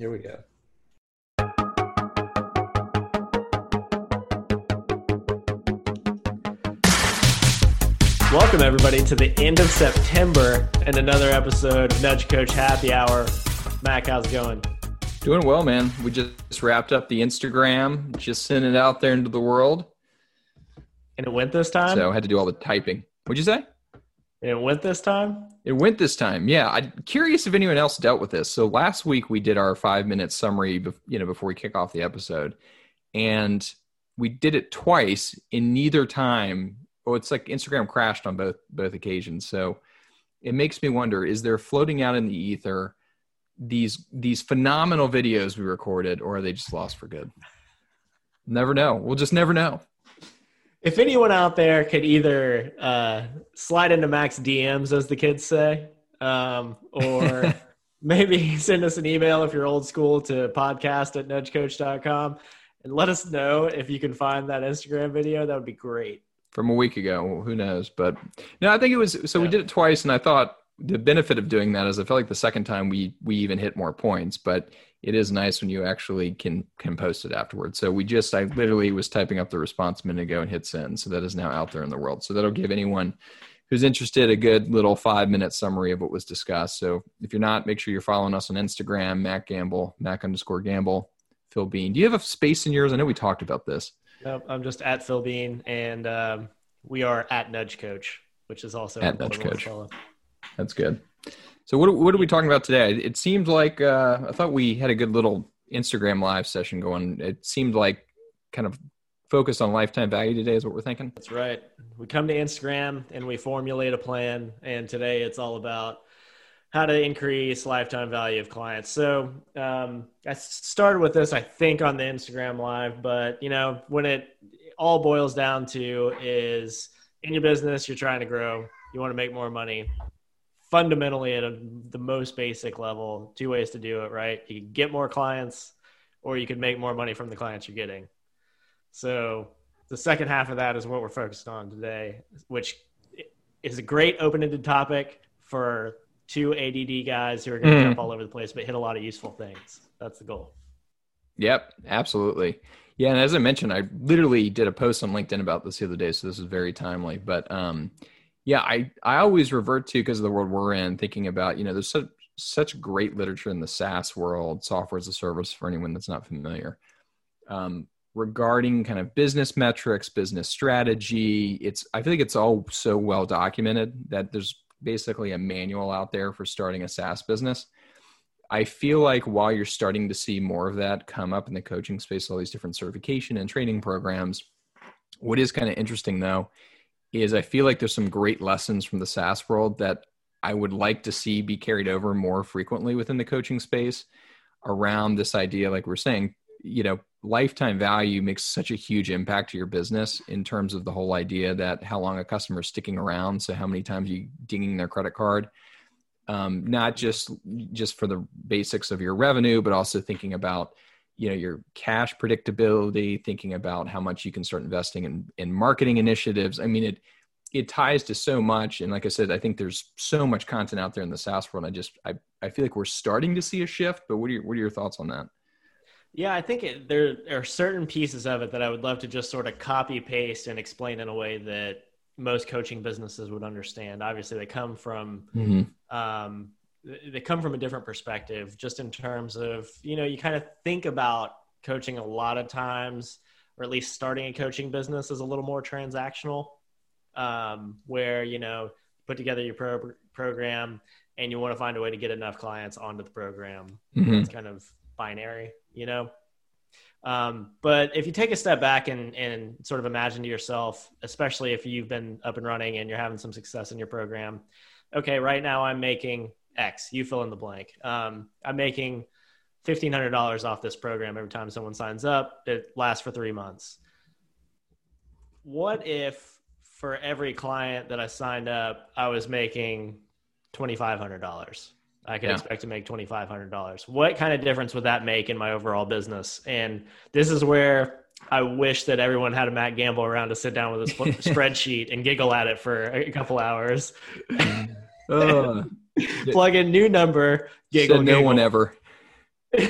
Here we go. Welcome, everybody, to the end of September and another episode of Nudge Coach Happy Hour. Mac, how's it going? Doing well, man. We just wrapped up the Instagram, just sent it out there into the world. And it went this time? So I had to do all the typing. What'd you say? It went this time? It went this time. Yeah. I'm curious if anyone else dealt with this. So last week we did our five minute summary, you know, before we kick off the episode. And we did it twice in neither time oh, it's like Instagram crashed on both both occasions. So it makes me wonder: is there floating out in the ether these these phenomenal videos we recorded, or are they just lost for good? Never know. We'll just never know. If anyone out there could either uh, slide into Mac's DMs, as the kids say, um, or maybe send us an email if you're old school to podcast at nudgecoach.com and let us know if you can find that Instagram video. That would be great from a week ago. Who knows? But no, I think it was. So yeah. we did it twice, and I thought the benefit of doing that is I felt like the second time we we even hit more points. But it is nice when you actually can can post it afterwards. So we just I literally was typing up the response a minute ago and hit send. So that is now out there in the world. So that'll give anyone who's interested a good little five minute summary of what was discussed. So if you're not, make sure you're following us on Instagram, Mac Gamble, Mac underscore Gamble, Phil Bean. Do you have a space in yours? I know we talked about this. Nope, I'm just at Phil Bean, and um, we are at Nudge Coach, which is also at Nudge Coach. That's good. So what what are we talking about today? It seemed like uh, I thought we had a good little Instagram live session going. It seemed like kind of focused on lifetime value today is what we're thinking. That's right. We come to Instagram and we formulate a plan, and today it's all about how to increase lifetime value of clients. So um, I started with this, I think, on the Instagram live, but you know, when it all boils down to is in your business, you're trying to grow, you want to make more money. Fundamentally, at a, the most basic level, two ways to do it, right? You can get more clients, or you can make more money from the clients you're getting. So the second half of that is what we're focused on today, which is a great open-ended topic for two ADD guys who are going to mm. jump all over the place, but hit a lot of useful things. That's the goal. Yep, absolutely. Yeah, and as I mentioned, I literally did a post on LinkedIn about this the other day, so this is very timely. But um, yeah, I I always revert to because of the world we're in, thinking about you know there's such such great literature in the SaaS world, software as a service for anyone that's not familiar. Um, regarding kind of business metrics, business strategy, it's I feel like it's all so well documented that there's basically a manual out there for starting a SaaS business. I feel like while you're starting to see more of that come up in the coaching space, all these different certification and training programs, what is kind of interesting though is I feel like there's some great lessons from the SaaS world that I would like to see be carried over more frequently within the coaching space around this idea, like we're saying, you know, lifetime value makes such a huge impact to your business in terms of the whole idea that how long a customer is sticking around. So how many times you dinging their credit card, um, not just just for the basics of your revenue, but also thinking about you know your cash predictability, thinking about how much you can start investing in in marketing initiatives. I mean it it ties to so much and like i said i think there's so much content out there in the saas world i just i, I feel like we're starting to see a shift but what are your what are your thoughts on that yeah, I think it, there are certain pieces of it that I would love to just sort of copy paste and explain in a way that most coaching businesses would understand. Obviously, they come from mm-hmm. um, they come from a different perspective, just in terms of you know you kind of think about coaching a lot of times, or at least starting a coaching business is a little more transactional, um, where you know put together your pro- program and you want to find a way to get enough clients onto the program. Mm-hmm. It's kind of binary you know? Um, but if you take a step back and, and sort of imagine to yourself, especially if you've been up and running and you're having some success in your program, okay, right now I'm making X, you fill in the blank. Um, I'm making $1,500 off this program every time someone signs up. It lasts for three months. What if for every client that I signed up, I was making $2,500? I could yeah. expect to make twenty five hundred dollars. What kind of difference would that make in my overall business? And this is where I wish that everyone had a Mac Gamble around to sit down with a spreadsheet and giggle at it for a couple hours. uh, Plug in new number. Giggle. no giggle. one ever. but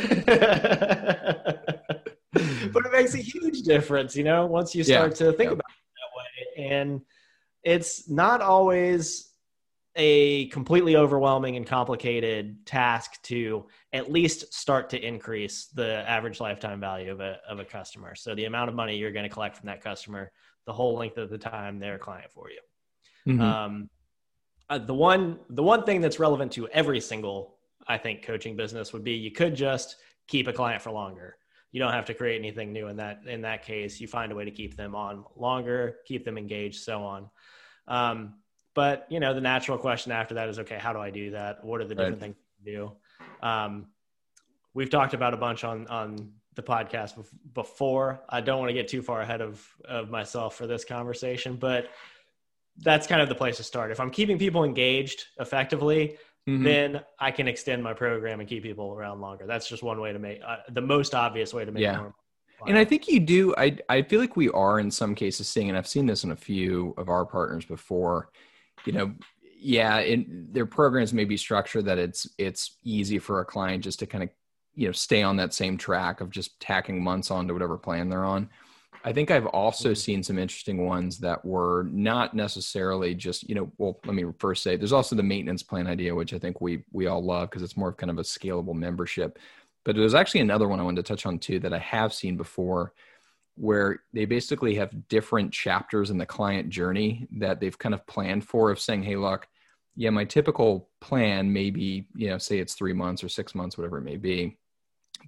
it makes a huge difference, you know, once you start yeah. to think about it that way. And it's not always a completely overwhelming and complicated task to at least start to increase the average lifetime value of a, of a customer. So the amount of money you're going to collect from that customer, the whole length of the time they're a client for you. Mm-hmm. Um, uh, the one the one thing that's relevant to every single I think coaching business would be you could just keep a client for longer. You don't have to create anything new in that in that case. You find a way to keep them on longer keep them engaged so on. Um, but you know the natural question after that is okay how do i do that? What are the different right. things to do? Um, we've talked about a bunch on on the podcast before. I don't want to get too far ahead of of myself for this conversation but that's kind of the place to start if i'm keeping people engaged effectively mm-hmm. then I can extend my program and keep people around longer. That's just one way to make uh, the most obvious way to make yeah. And I think you do. I I feel like we are in some cases seeing, and I've seen this in a few of our partners before. You know, yeah, in their programs may be structured that it's it's easy for a client just to kind of you know stay on that same track of just tacking months onto whatever plan they're on. I think I've also mm-hmm. seen some interesting ones that were not necessarily just, you know, well, let me first say there's also the maintenance plan idea, which I think we we all love because it's more of kind of a scalable membership. But there's actually another one I wanted to touch on too that I have seen before where they basically have different chapters in the client journey that they've kind of planned for of saying, hey, look, yeah, my typical plan may be, you know, say it's three months or six months, whatever it may be.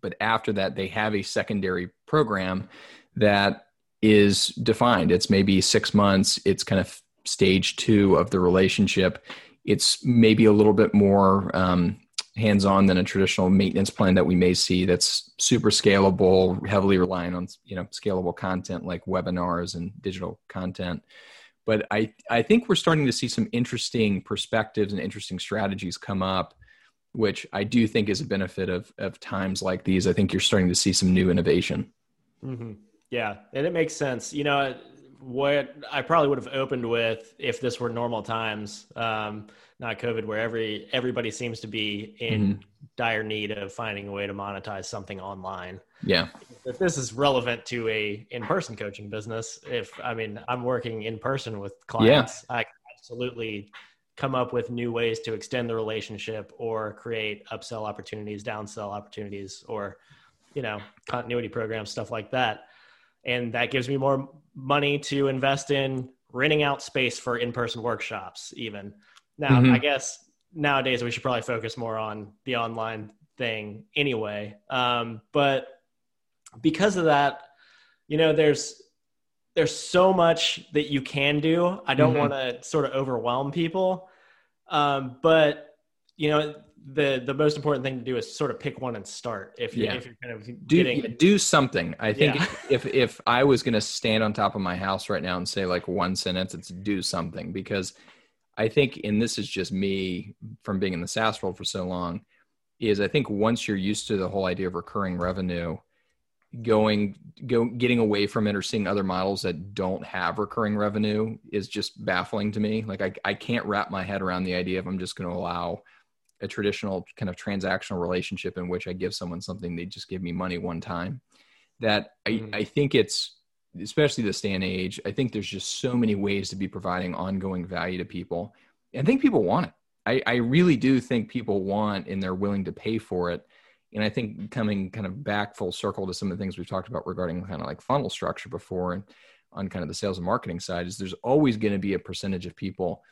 But after that, they have a secondary program that is defined. It's maybe six months. It's kind of stage two of the relationship. It's maybe a little bit more um, hands on than a traditional maintenance plan that we may see that's super scalable, heavily relying on you know scalable content like webinars and digital content. But I, I think we're starting to see some interesting perspectives and interesting strategies come up, which I do think is a benefit of, of times like these. I think you're starting to see some new innovation. Mm-hmm. Yeah, and it makes sense. You know, what I probably would have opened with if this were normal times, um, not COVID, where every everybody seems to be in mm-hmm. dire need of finding a way to monetize something online. Yeah. If this is relevant to a in-person coaching business, if I mean I'm working in person with clients, yeah. I absolutely come up with new ways to extend the relationship or create upsell opportunities, downsell opportunities, or you know, continuity programs, stuff like that and that gives me more money to invest in renting out space for in-person workshops even now mm-hmm. i guess nowadays we should probably focus more on the online thing anyway um, but because of that you know there's there's so much that you can do i don't mm-hmm. want to sort of overwhelm people um, but you know the the most important thing to do is sort of pick one and start if you yeah. if you're kind of do getting... do something i think yeah. if if i was going to stand on top of my house right now and say like one sentence it's do something because i think and this is just me from being in the saas world for so long is i think once you're used to the whole idea of recurring revenue going go getting away from it or seeing other models that don't have recurring revenue is just baffling to me like i, I can't wrap my head around the idea of i'm just going to allow a traditional kind of transactional relationship in which I give someone something, they just give me money one time. That I, mm-hmm. I think it's, especially this day and age, I think there's just so many ways to be providing ongoing value to people. And I think people want it. I, I really do think people want and they're willing to pay for it. And I think coming kind of back full circle to some of the things we've talked about regarding kind of like funnel structure before and on kind of the sales and marketing side is there's always going to be a percentage of people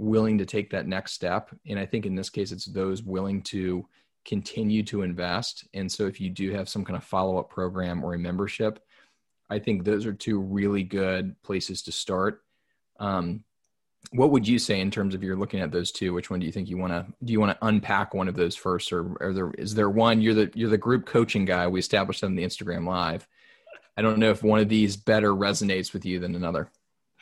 willing to take that next step. And I think in this case, it's those willing to continue to invest. And so if you do have some kind of follow up program or a membership, I think those are two really good places to start. Um, what would you say in terms of you're looking at those two? Which one do you think you want to do? You want to unpack one of those first, or, or there is there one? You're the you're the group coaching guy. We established in the Instagram live. I don't know if one of these better resonates with you than another.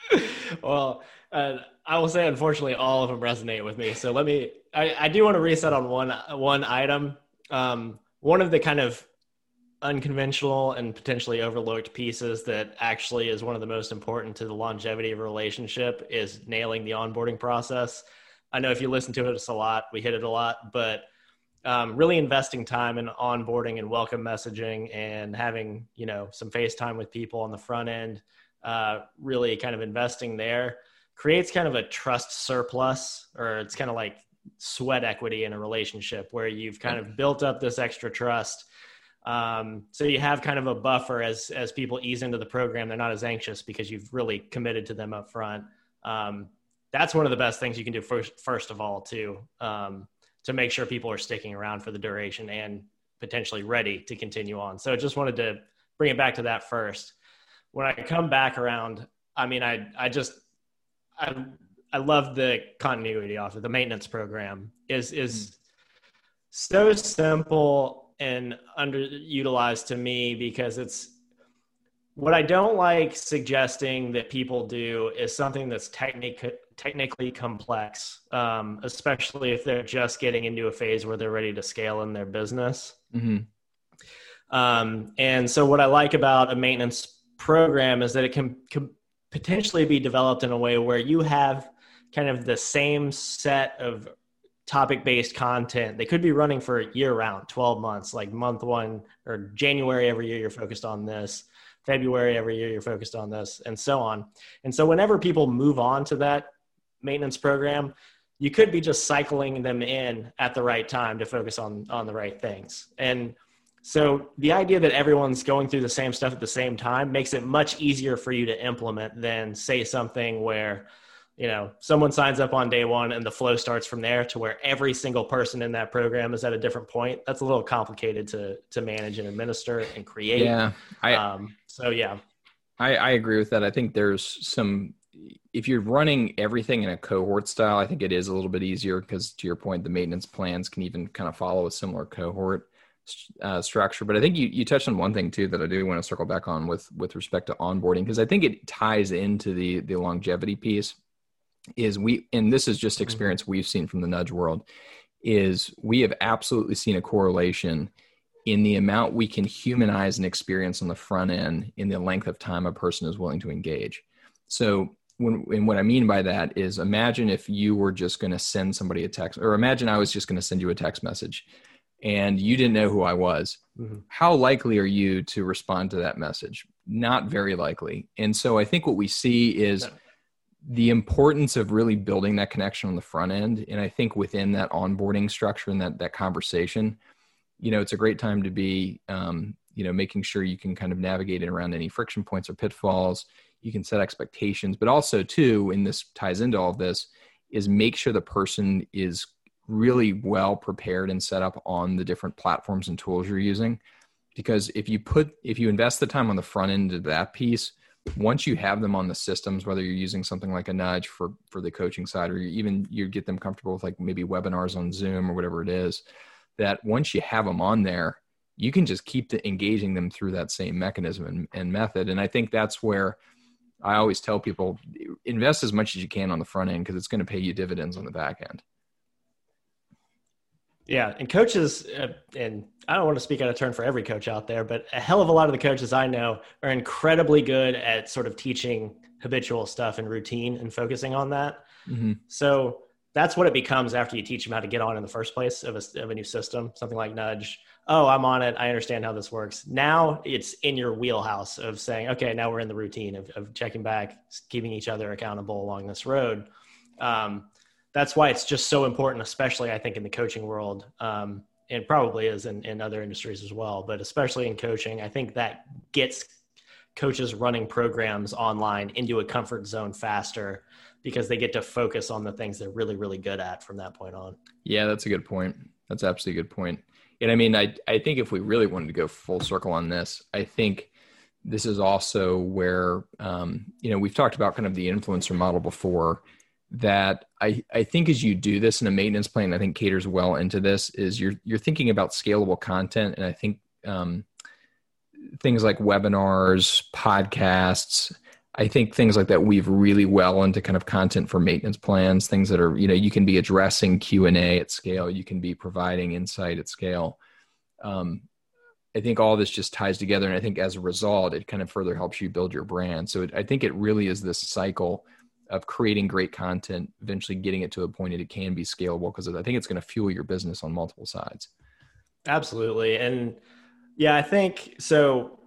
well, uh, I will say, unfortunately, all of them resonate with me. So let me. I, I do want to reset on one one item. Um, one of the kind of unconventional and potentially overlooked pieces that actually is one of the most important to the longevity of a relationship is nailing the onboarding process. I know if you listen to it's a lot. We hit it a lot, but um, really investing time in onboarding and welcome messaging and having you know some face time with people on the front end, uh, really kind of investing there creates kind of a trust surplus, or it's kind of like sweat equity in a relationship where you've kind of built up this extra trust. Um, so you have kind of a buffer as as people ease into the program. They're not as anxious because you've really committed to them up front. Um, that's one of the best things you can do first, first of all, too, um, to make sure people are sticking around for the duration and potentially ready to continue on. So I just wanted to bring it back to that first. When I come back around, I mean, I I just I I love the continuity of. The maintenance program is is so simple and underutilized to me because it's what I don't like suggesting that people do is something that's technic- technically complex, um, especially if they're just getting into a phase where they're ready to scale in their business. Mm-hmm. Um, and so, what I like about a maintenance program is that it can, can potentially be developed in a way where you have kind of the same set of topic based content. They could be running for year round, 12 months, like month one or January every year, you're focused on this. February every year, you're focused on this, and so on. And so, whenever people move on to that maintenance program, you could be just cycling them in at the right time to focus on on the right things. And so the idea that everyone's going through the same stuff at the same time makes it much easier for you to implement than say something where you know someone signs up on day one and the flow starts from there to where every single person in that program is at a different point. That's a little complicated to to manage and administer and create. Yeah I, um, so yeah. I, I agree with that. I think there's some if you're running everything in a cohort style i think it is a little bit easier because to your point the maintenance plans can even kind of follow a similar cohort uh, structure. But i think you, you touched on one thing too that i do want to circle back on with with respect to onboarding because i think it ties into the the longevity piece is we and this is just mm-hmm. experience we've seen from the nudge world is we have absolutely seen a correlation in the amount we can humanize an experience on the front end in the length of time a person is willing to engage. So when and what i mean by that is imagine if you were just going to send somebody a text or imagine i was just going to send you a text message and you didn't know who i was mm-hmm. how likely are you to respond to that message? Not very likely. And so i think what we see is the importance of really building that connection on the front end. And i think within that onboarding structure and that that conversation you know it's a great time to be um, you know making sure you can kind of navigate it around any friction points or pitfalls. You can set expectations but also too and this ties into all of this is make sure the person is really well prepared and set up on the different platforms and tools you're using because if you put if you invest the time on the front end of that piece once you have them on the systems, whether you're using something like a nudge for for the coaching side, or you even you get them comfortable with like maybe webinars on Zoom or whatever it is, that once you have them on there, you can just keep the, engaging them through that same mechanism and, and method. And I think that's where I always tell people invest as much as you can on the front end because it's going to pay you dividends on the back end. Yeah, and coaches, uh, and I don't want to speak out of turn for every coach out there, but a hell of a lot of the coaches I know are incredibly good at sort of teaching habitual stuff and routine and focusing on that. Mm-hmm. So that's what it becomes after you teach them how to get on in the first place of a, of a new system, something like Nudge. Oh, I'm on it. I understand how this works. Now it's in your wheelhouse of saying, okay, now we're in the routine of, of checking back, keeping each other accountable along this road. Um, that's why it's just so important, especially I think in the coaching world, um, and probably is in, in other industries as well, but especially in coaching, I think that gets coaches running programs online into a comfort zone faster because they get to focus on the things they're really, really good at from that point on. Yeah, that's a good point. That's absolutely a good point. And I mean, I, I think if we really wanted to go full circle on this, I think this is also where, um, you know, we've talked about kind of the influencer model before that I, I think as you do this in a maintenance plan, I think caters well into this is you're you're thinking about scalable content, and I think um, things like webinars, podcasts. I think things like that weave really well into kind of content for maintenance plans. Things that are you know you can be addressing Q and A at scale. You can be providing insight at scale. Um, I think all this just ties together, and I think as a result, it kind of further helps you build your brand. So it, I think it really is this cycle of creating great content, eventually getting it to a point that it can be scalable because I think it's going to fuel your business on multiple sides. Absolutely. And yeah, I think so.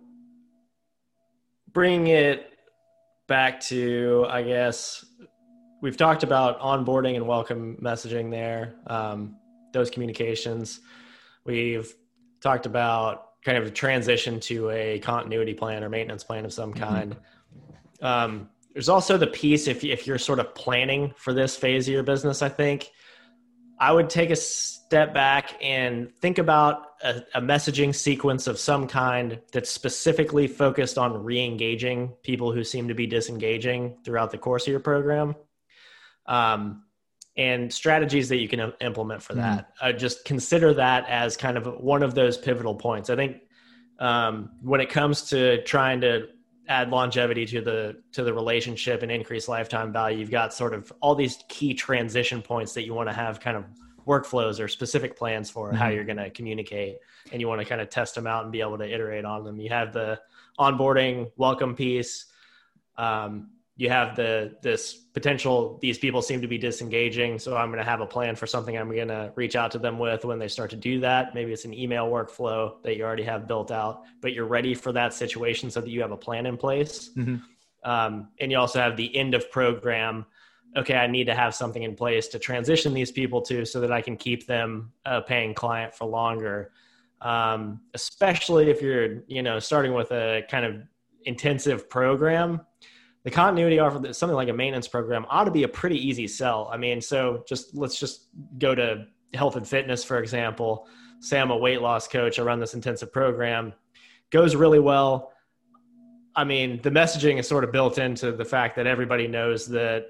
Bringing it back to, I guess, we've talked about onboarding and welcome messaging there, um, those communications. We've talked about kind of a transition to a continuity plan or maintenance plan of some mm-hmm. kind. Mm-hmm. Um, there's also the piece if, if you're sort of planning for this phase of your business, I think I would take a step back and think about a, a messaging sequence of some kind that's specifically focused on re-engaging people who seem to be disengaging throughout the course of your program. Um, and strategies that you can implement for that. Mm-hmm. Uh, just consider that as kind of one of those pivotal points. I think um, when it comes to trying to add longevity to the to the relationship and increase lifetime value, you've got sort of all these key transition points that you want to have kind of workflows or specific plans for mm-hmm. how you're going to communicate, and you want to kind of test them out and be able to iterate on them. You have the onboarding welcome piece. Um, you have the this potential these people seem to be disengaging so i'm going to have a plan for something i'm going to reach out to them with when they start to do that. Maybe it's an email workflow that you already have built out but you're ready for that situation so that you have a plan in place. Mm-hmm. um, and you also have the end of program. Okay i need to have something in place to transition these people to so that i can keep them a paying client for longer. Um, especially if you're you know starting with a kind of intensive program the continuity offer something like a maintenance program ought to be a pretty easy sell. I mean, so just let's just go to health and fitness, for example. Say I'm a weight loss coach, I run this intensive program, goes really well. I mean, the messaging is sort of built into the fact that everybody knows that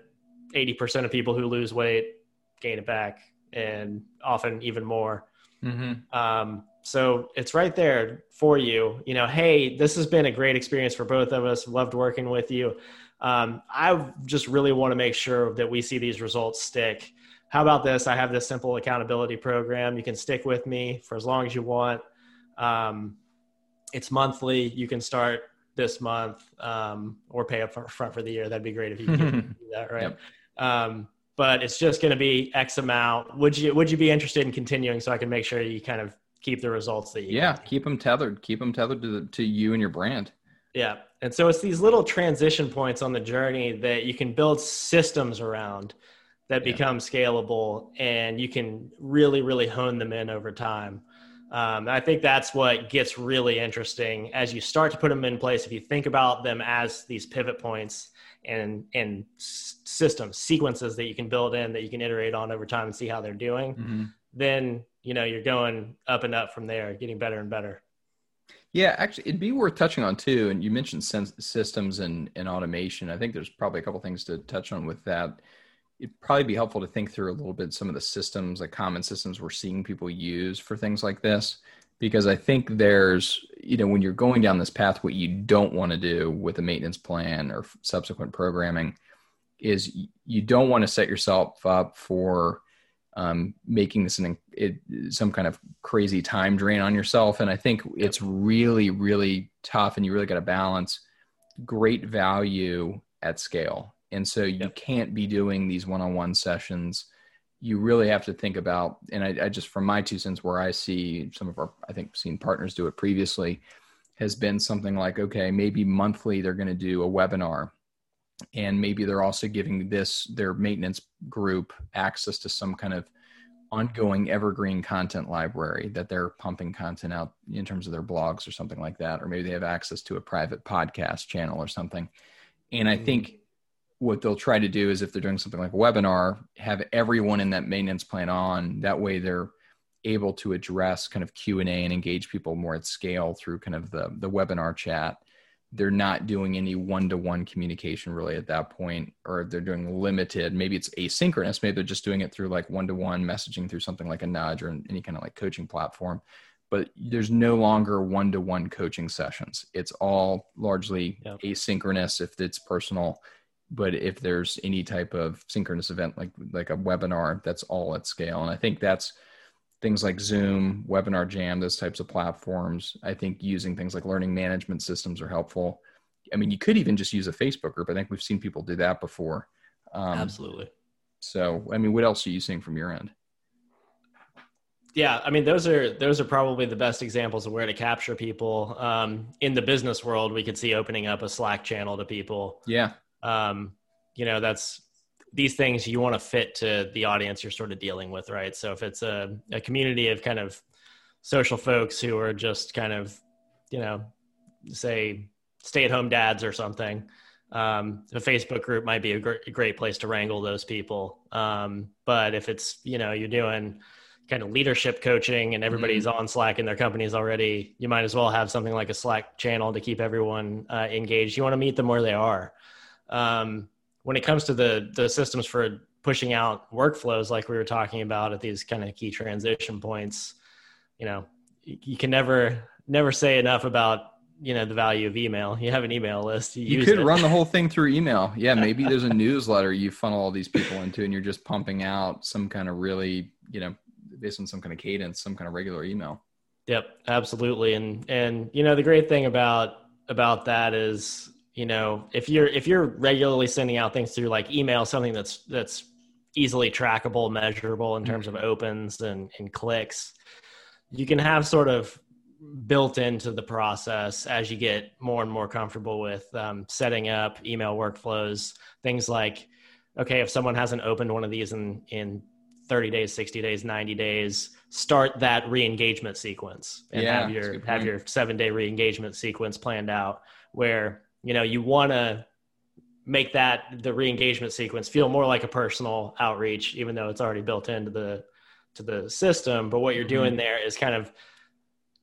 80% of people who lose weight gain it back and often even more. Mm-hmm. Um, so it's right there for you. You know, hey, this has been a great experience for both of us. Loved working with you. Um, I just really want to make sure that we see these results stick. How about this? I have this simple accountability program. You can stick with me for as long as you want. Um, it's monthly. You can start this month um, or pay up front for the year. That'd be great if you could do that, right? Yep. Um, but it's just going to be X amount. Would you Would you be interested in continuing so I can make sure you kind of keep the results that you? Yeah, keep them tethered. Keep them tethered to the, to you and your brand. Yeah. And so it's these little transition points on the journey that you can build systems around that yeah. become scalable and you can really, really hone them in over time. Um, I think that's what gets really interesting as you start to put them in place. If you think about them as these pivot points and and systems, sequences that you can build in that you can iterate on over time and see how they're doing, mm-hmm. then you know you're going up and up from there, getting better and better. Yeah, actually, it'd be worth touching on too. And you mentioned systems and, and automation. I think there's probably a couple things to touch on with that. It'd probably be helpful to think through a little bit some of the systems, the common systems we're seeing people use for things like this. Because I think there's, you know, when you're going down this path, what you don't want to do with a maintenance plan or subsequent programming is you don't want to set yourself up for um, making this an it, some kind of crazy time drain on yourself. And I think it's really, really tough, and you really got to balance great value at scale. And so you yep. can't be doing these one-on-one sessions. You really have to think about, and I, I just from my two cents, where I see some of our, I think, seen partners do it previously, has been something like, okay, maybe monthly they're going to do a webinar and maybe they're also giving this their maintenance group access to some kind of ongoing evergreen content library that they're pumping content out in terms of their blogs or something like that. Or maybe they have access to a private podcast channel or something. And i think mm. what they'll try to do is if they're doing something like a webinar have everyone in that maintenance plan on. That way they're able to address kind of q&a and engage people more at scale through kind of the, the webinar chat they're not doing any one-to-one communication really at that point or they're doing limited maybe it's asynchronous maybe they're just doing it through like one-to-one messaging through something like a nudge or any kind of like coaching platform. But there's no longer one-to-one coaching sessions. It's all largely asynchronous if it's personal. But if there's any type of synchronous event like like a webinar that's all at scale. And i think that's things like Zoom, Webinar Jam, those types of platforms. I think using things like learning management systems are helpful. I mean, you could even just use a Facebook group. I think we've seen people do that before. Um, Absolutely. So, I mean, what else are you seeing from your end? Yeah, I mean, those are those are probably the best examples of where to capture people. Um, in the business world, we could see opening up a Slack channel to people. Yeah. Um, you know, that's these things you want to fit to the audience you're sort of dealing with, right? So if it's a, a community of kind of social folks who are just kind of, you know, say stay at home dads or something, um, a Facebook group might be a, gr- a, great place to wrangle those people. Um, but if it's, you know, you're doing kind of leadership coaching and everybody's mm-hmm. on Slack in their companies already, you might as well have something like a Slack channel to keep everyone uh, engaged. You want to meet them where they are. Um, when it comes to the the systems for pushing out workflows like we were talking about at these kind of key transition points you know you can never never say enough about you know the value of email. You have an email list. You, you could it. run the whole thing through email. Yeah maybe there's a newsletter you funnel all these people into and you're just pumping out some kind of really you know based on some kind of cadence some kind of regular email. Yep absolutely. And and you know the great thing about about that is you know if you're if you're regularly sending out things through like email something that's that's easily trackable measurable in terms of mm-hmm. opens and, and clicks you can have sort of built into the process as you get more and more comfortable with um, setting up email workflows things like okay if someone hasn't opened one of these in in 30 days 60 days 90 days start that re-engagement sequence and yeah, have your have your seven day re-engagement sequence planned out where you know you want to make that the re-engagement sequence feel more like a personal outreach even though it's already built into the to the system. But what you're mm-hmm. doing there is kind of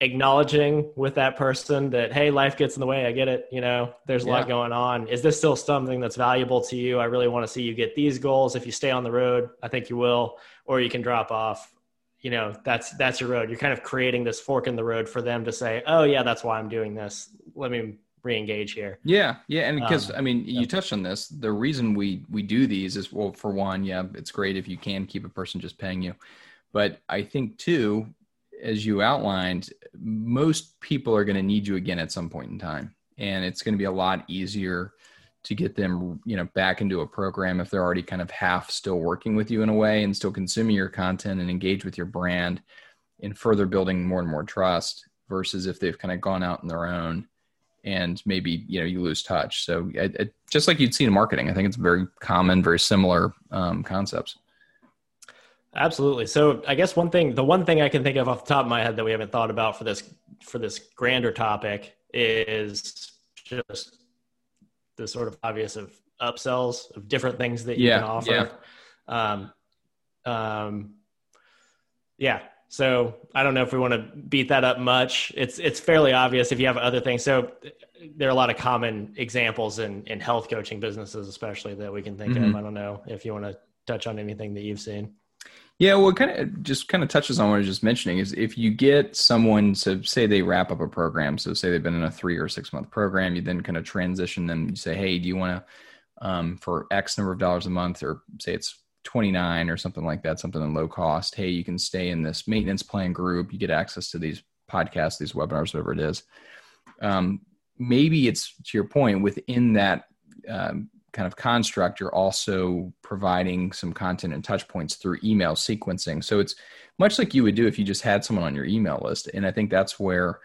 acknowledging with that person that hey life gets in the way. I get it. You know there's a yeah. lot going on. Is this still something that's valuable to you? I really want to see you get these goals. If you stay on the road i think you will. Or you can drop off. You know that's that's your road. You're kind of creating this fork in the road for them to say oh yeah that's why i'm doing this. Let me re-engage here. Yeah, yeah, and because um, I mean, you touched on this. The reason we we do these is well, for one, yeah, it's great if you can keep a person just paying you, but I think too, as you outlined, most people are going to need you again at some point in time, and it's going to be a lot easier to get them, you know, back into a program if they're already kind of half still working with you in a way and still consuming your content and engage with your brand, and further building more and more trust versus if they've kind of gone out on their own and maybe you know you lose touch. So just like you'd see in marketing, I think it's very common, very similar um, concepts. Absolutely. So I guess one thing, the one thing I can think of off the top of my head that we haven't thought about for this for this grander topic is just the sort of obvious of upsells of different things that you yeah, can offer. Yeah. Um, um, yeah, so I don't know if we want to beat that up much. It's it's fairly obvious if you have other things. So there are a lot of common examples in in health coaching businesses, especially that we can think mm-hmm. of. I don't know if you want to touch on anything that you've seen. Yeah, well, it kind of just kind of touches on what I was just mentioning is if you get someone to say they wrap up a program, so say they've been in a three or six month program, you then kind of transition them. You say, hey, do you want to um, for X number of dollars a month, or say it's 29 or something like that, something in low cost. Hey, you can stay in this maintenance plan group. You get access to these podcasts, these webinars, whatever it is. Um, maybe it's to your point within that um, kind of construct, you're also providing some content and touch points through email sequencing. So it's much like you would do if you just had someone on your email list. And I think that's where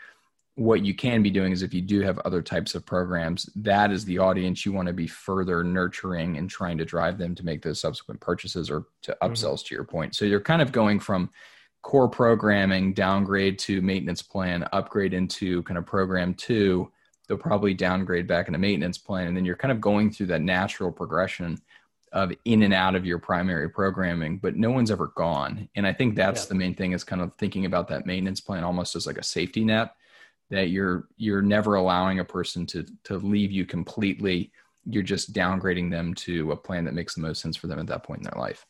what you can be doing is if you do have other types of programs, that is the audience you want to be further nurturing and trying to drive them to make those subsequent purchases or to mm-hmm. upsells mm-hmm. to your point. So you're kind of going from core programming, downgrade to maintenance plan, upgrade into kind of program two. They'll probably downgrade back into maintenance plan. And then you're kind of going through that natural progression of in and out of your primary programming, but no one's ever gone. And I think that's yeah. the main thing is kind of thinking about that maintenance plan almost as like a safety net that you're you're never allowing a person to to leave you completely. You're just downgrading them to a plan that makes the most sense for them at that point in their life.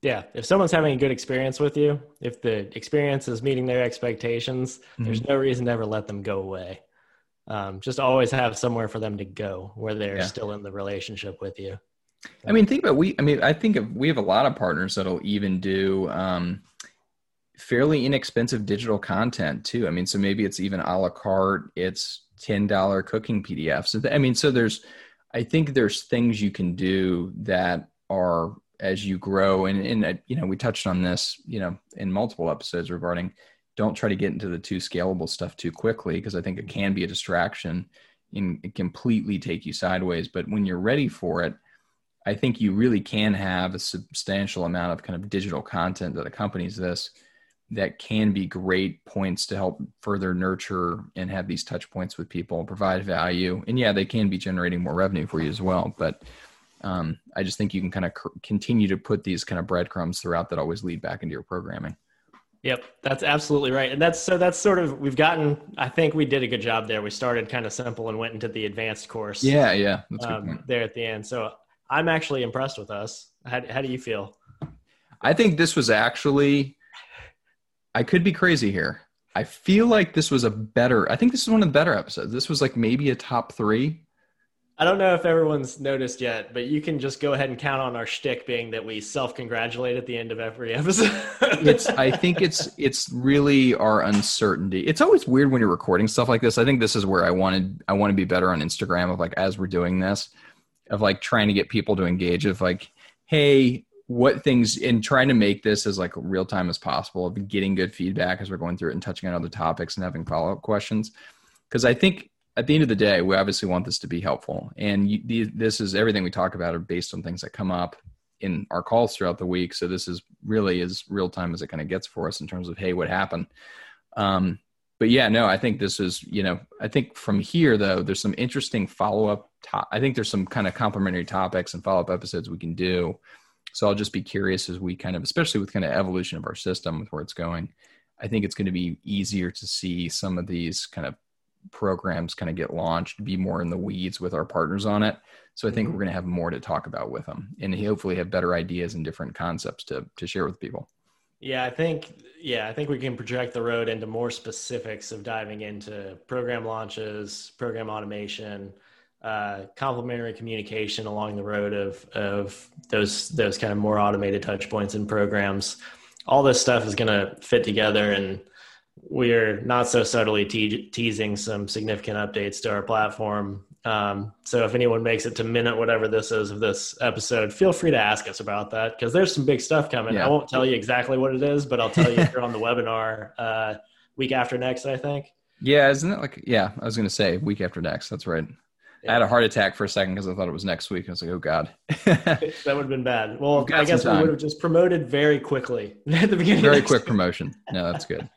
Yeah. If someone's having a good experience with you if the experience is meeting their expectations mm-hmm. there's no reason to ever let them go away. Um, just always have somewhere for them to go where they're yeah. still in the relationship with you. I mean think about we i mean i think of, we have a lot of partners that'll even do um, fairly inexpensive digital content too. I mean, so maybe it's even a la carte. It's ten dollar cooking PDFs. I mean, so there's, I think there's things you can do that are as you grow and and uh, you know we touched on this you know in multiple episodes regarding don't try to get into the too scalable stuff too quickly because i think it can be a distraction and completely take you sideways but when you're ready for it i think you really can have a substantial amount of kind of digital content that accompanies this that can be great points to help further nurture and have these touch points with people provide value and yeah they can be generating more revenue for you as well but um, I just think you can kind of c- continue to put these kind of breadcrumbs throughout that always lead back into your programming. Yep, that's absolutely right. And that's so that's sort of we've gotten I think we did a good job there. We started kind of simple and went into the advanced course. Yeah, yeah. Um, there at the end. So I'm actually impressed with us. How, how do you feel? I think this was actually I could be crazy here. I feel like this was a better I think this is one of the better episodes. This was like maybe a top 3 I don't know if everyone's noticed yet, but you can just go ahead and count on our shtick being that we self-congratulate at the end of every episode. it's I think it's it's really our uncertainty. It's always weird when you're recording stuff like this. I think this is where I wanted I want to be better on Instagram of like as we're doing this, of like trying to get people to engage of like, hey, what things and trying to make this as like real time as possible, of getting good feedback as we're going through it and touching on other topics and having follow-up questions. Because I think at the end of the day, we obviously want this to be helpful. And you, this is everything we talk about are based on things that come up in our calls throughout the week. So this is really as real time as it kind of gets for us in terms of, hey, what happened? Um, but yeah, no, I think this is, you know, I think from here though, there's some interesting follow up. To- I think there's some kind of complementary topics and follow up episodes we can do. So I'll just be curious as we kind of, especially with kind of evolution of our system with where it's going. I think it's going to be easier to see some of these kind of programs kind of get launched, be more in the weeds with our partners on it. So I think mm-hmm. we're going to have more to talk about with them and hopefully have better ideas and different concepts to, to share with people. Yeah, I think yeah, I think we can project the road into more specifics of diving into program launches, program automation, uh, complementary communication along the road of of those those kind of more automated touch points and programs. All this stuff is going to fit together and we're not so subtly te- teasing some significant updates to our platform. Um, so if anyone makes it to minute whatever this is of this episode, feel free to ask us about that because there's some big stuff coming. Yeah. I won't tell you exactly what it is, but I'll tell you if you're on the webinar uh, week after next. I think. Yeah, isn't it like? Yeah, I was going to say week after next. That's right. Yeah. I had a heart attack for a second because I thought it was next week. I was like, oh God. that would have been bad. Well, I guess we would have just promoted very quickly at the beginning. Very quick promotion. No, that's good.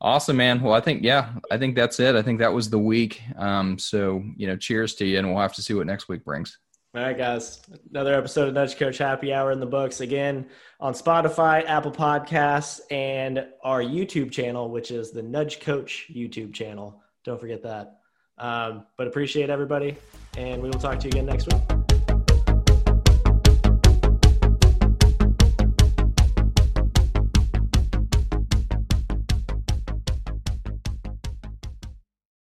Awesome, man. Well, I think yeah, I think that's it. I think that was the week. Um, so you know, cheers to you, and we'll have to see what next week brings. All right, guys. Another episode of Nudge Coach Happy Hour in the books again on Spotify, Apple Podcasts, and our YouTube channel, which is the Nudge Coach YouTube channel. Don't forget that. Um, but appreciate everybody, and we will talk to you again next week.